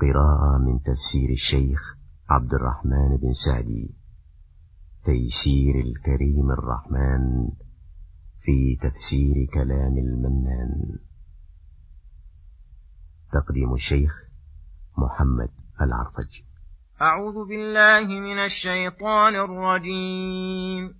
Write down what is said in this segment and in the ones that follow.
قراءة من تفسير الشيخ عبد الرحمن بن سعدي. تيسير الكريم الرحمن في تفسير كلام المنان. تقديم الشيخ محمد العرفج. أعوذ بالله من الشيطان الرجيم.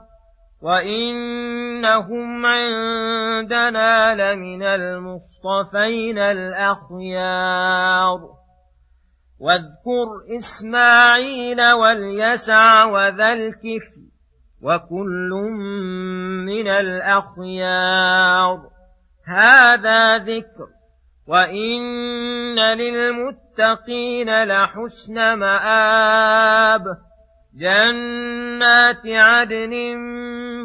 وإنهم عندنا لمن المصطفين الأخيار واذكر إسماعيل واليسع وذا الكفل وكل من الأخيار هذا ذكر وإن للمتقين لحسن مآب جنات عدن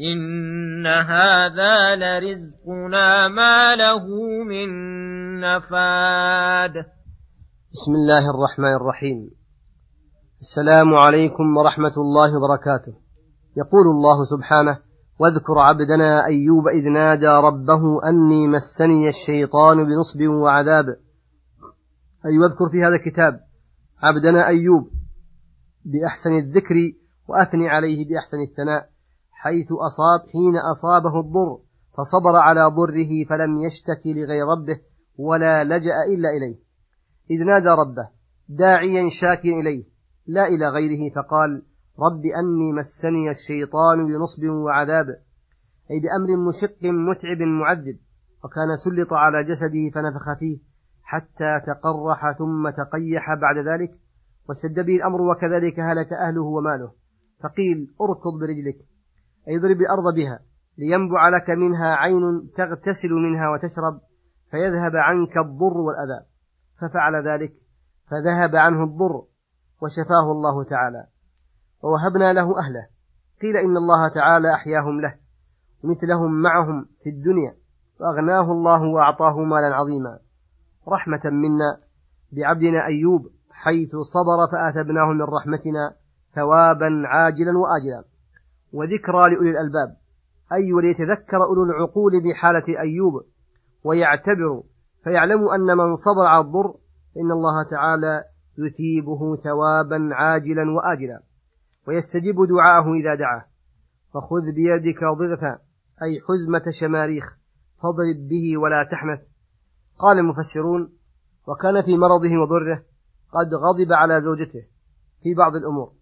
إن هذا لرزقنا ما له من نفاد. بسم الله الرحمن الرحيم. السلام عليكم ورحمة الله وبركاته. يقول الله سبحانه واذكر عبدنا أيوب إذ نادى ربه أني مسني الشيطان بنصب وعذاب. أي واذكر في هذا الكتاب عبدنا أيوب بأحسن الذكر وأثني عليه بأحسن الثناء. حيث أصاب حين أصابه الضر فصبر على ضره فلم يشتكي لغير ربه ولا لجأ إلا إليه. إذ نادى ربه داعيا شاكيا إليه لا إلى غيره فقال رب أني مسني الشيطان بنصب وعذاب أي بأمر مشق متعب معذب وكان سلط على جسده فنفخ فيه حتى تقرح ثم تقيح بعد ذلك واشتد به الأمر وكذلك هلك أهله وماله فقيل اركض برجلك. أي اضرب الأرض بها لينبع لك منها عين تغتسل منها وتشرب فيذهب عنك الضر والأذى. ففعل ذلك فذهب عنه الضر وشفاه الله تعالى. ووهبنا له أهله. قيل إن الله تعالى أحياهم له ومثلهم معهم في الدنيا. وأغناه الله وأعطاه مالا عظيما. رحمة منا بعبدنا أيوب حيث صبر فآثبناه من رحمتنا ثوابا عاجلا وآجلا. وذكرى لأولي الألباب أي وليتذكر أولو العقول بحالة أيوب ويعتبروا فيعلموا أن من صبر على الضر فإن الله تعالى يثيبه ثوابا عاجلا وآجلا ويستجيب دعاءه إذا دعاه. فخذ بيدك ضغثا أي حزمة شماريخ فاضرب به ولا تحنث. قال المفسرون وكان في مرضه وضره قد غضب على زوجته في بعض الأمور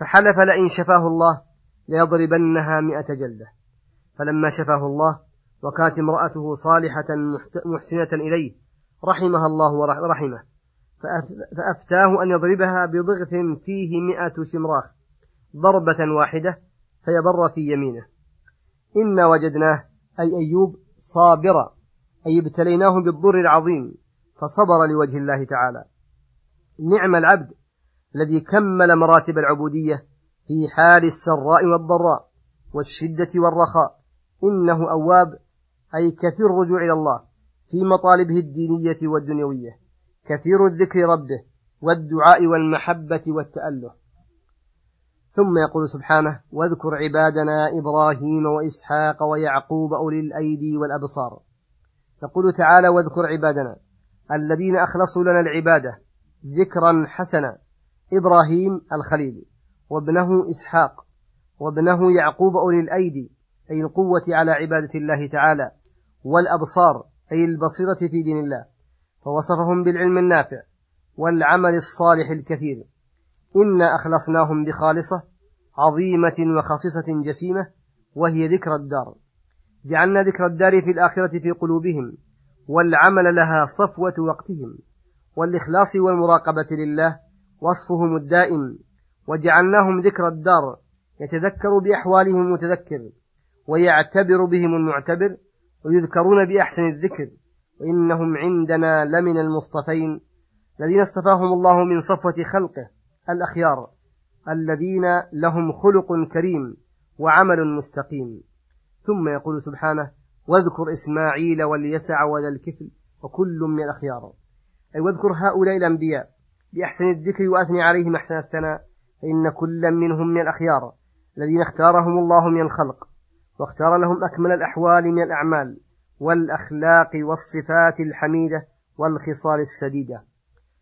فحلف لئن شفاه الله ليضربنها مئة جلدة. فلما شفاه الله وكانت امرأته صالحة محسنة إليه رحمها الله ورحمه فأفتاه أن يضربها بضغث فيه مئة شمراخ ضربة واحدة فيبر في يمينه. إنا وجدناه أي أيوب صابرا أي ابتليناه بالضر العظيم فصبر لوجه الله تعالى. نعم العبد الذي كمل مراتب العبودية في حال السراء والضراء والشدة والرخاء. إنه أواب أي كثير الرجوع إلى الله في مطالبه الدينية والدنيوية. كثير الذكر ربه والدعاء والمحبة والتأله. ثم يقول سبحانه واذكر عبادنا إبراهيم وإسحاق ويعقوب أولي الأيدي والأبصار. يقول تعالى واذكر عبادنا الذين أخلصوا لنا العبادة ذكرا حسنا. إبراهيم الخليل. وابنه إسحاق وابنه يعقوب أولي الأيدي أي القوة على عبادة الله تعالى والأبصار أي البصيرة في دين الله. فوصفهم بالعلم النافع والعمل الصالح الكثير. إنا أخلصناهم بخالصة عظيمة وخصيصة جسيمة وهي ذكر الدار. جعلنا ذكر الدار في الآخرة في قلوبهم والعمل لها صفوة وقتهم والإخلاص والمراقبة لله وصفهم الدائم. وجعلناهم ذكر الدار يتذكر بأحوالهم المتذكر ويعتبر بهم المعتبر ويذكرون بأحسن الذكر وإنهم عندنا لمن المصطفين الذين اصطفاهم الله من صفوة خلقه الأخيار الذين لهم خلق كريم وعمل مستقيم. ثم يقول سبحانه واذكر إسماعيل واليسع وذا الكفل وكل من الأخيار. أي واذكر هؤلاء الأنبياء بأحسن الذكر وأثني عليهم أحسن الثناء. فإن كل منهم من الأخيار الذين اختارهم الله من الخلق واختار لهم أكمل الأحوال من الأعمال والأخلاق والصفات الحميدة والخصال السديدة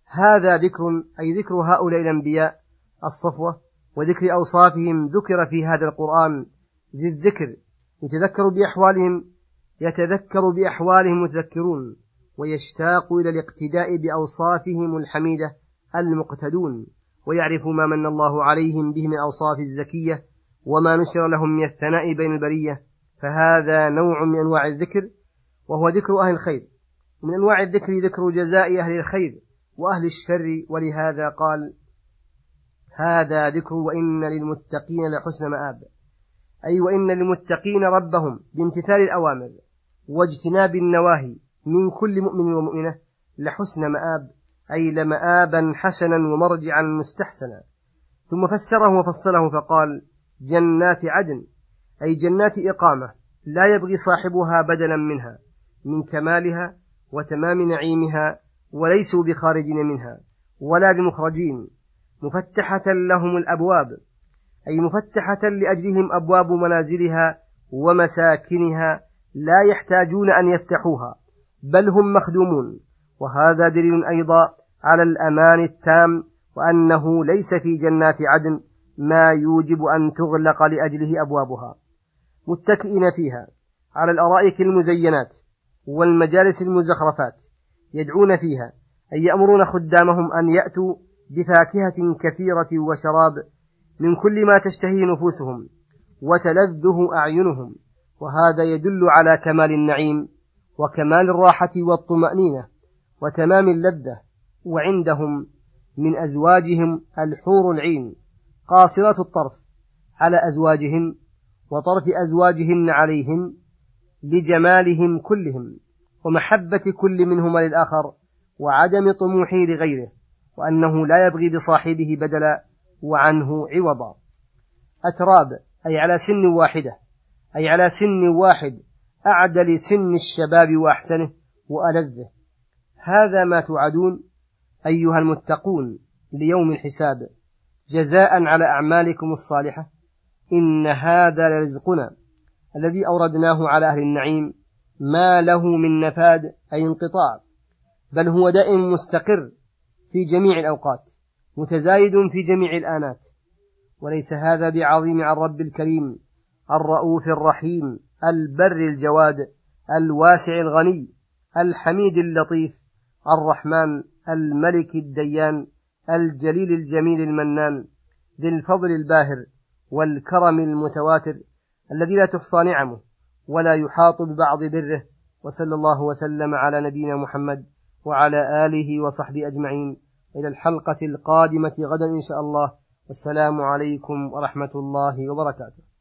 هذا ذكر أي ذكر هؤلاء الأنبياء الصفوة وذكر أوصافهم ذكر في هذا القرآن ذي الذكر يتذكر بأحوالهم يتذكر بأحوالهم متذكرون ويشتاق إلى الاقتداء بأوصافهم الحميدة المقتدون. ويعرف ما من الله عليهم به من أوصاف الزكية وما نشر لهم من الثناء بين البرية فهذا نوع من أنواع الذكر وهو ذكر أهل الخير. من أنواع الذكر ذكر جزاء أهل الخير وأهل الشر ولهذا قال هذا ذكر وإن للمتقين لحسن مآب. أي وإن للمتقين ربهم بامتثال الأوامر واجتناب النواهي من كل مؤمن ومؤمنة لحسن مآب. أي لمآبا حسنا ومرجعا مستحسنا. ثم فسره وفصله فقال جنات عدن أي جنات إقامة لا يبغي صاحبها بدلا منها من كمالها وتمام نعيمها وليسوا بخارجين منها ولا بمخرجين. مفتحة لهم الأبواب أي مفتحة لأجلهم أبواب منازلها ومساكنها لا يحتاجون أن يفتحوها بل هم مخدومون. وهذا دليل أيضا على الأمان التام وأنه ليس في جنات عدن ما يوجب أن تغلق لأجله أبوابها. متكئين فيها على الأرائك المزينات والمجالس المزخرفات يدعون فيها أي يأمرون خدامهم أن يأتوا بفاكهة كثيرة وشراب من كل ما تشتهي نفوسهم وتلذه أعينهم وهذا يدل على كمال النعيم وكمال الراحة والطمأنينة وتمام اللذة وعندهم من أزواجهم الحور العين قاصرات الطرف على أزواجهن وطرف أزواجهن عليهن لجمالهم كلهم ومحبة كل منهما للآخر وعدم طموحه لغيره وأنه لا يبغي بصاحبه بدلا وعنه عوضا. أتراب أي على سن واحدة أي على سن واحد أعدل سن الشباب وأحسنه وألذه. هذا ما توعدون أيها المتقون ليوم الحساب جزاء على أعمالكم الصالحة إن هذا لرزقنا الذي أوردناه على أهل النعيم. ما له من نفاد أي انقطاع بل هو دائم مستقر في جميع الأوقات متزايد في جميع الآنات. وليس هذا بعظيم عن رب الكريم الرؤوف الرحيم البر الجواد الواسع الغني الحميد اللطيف الرحمن الملك الديان الجليل الجميل المنان ذي الفضل الباهر والكرم المتواتر الذي لا تحصى نعمه ولا يحاط ببعض بره وصلى الله وسلم على نبينا محمد وعلى آله وصحبه أجمعين إلى الحلقة القادمة غدا إن شاء الله والسلام عليكم ورحمة الله وبركاته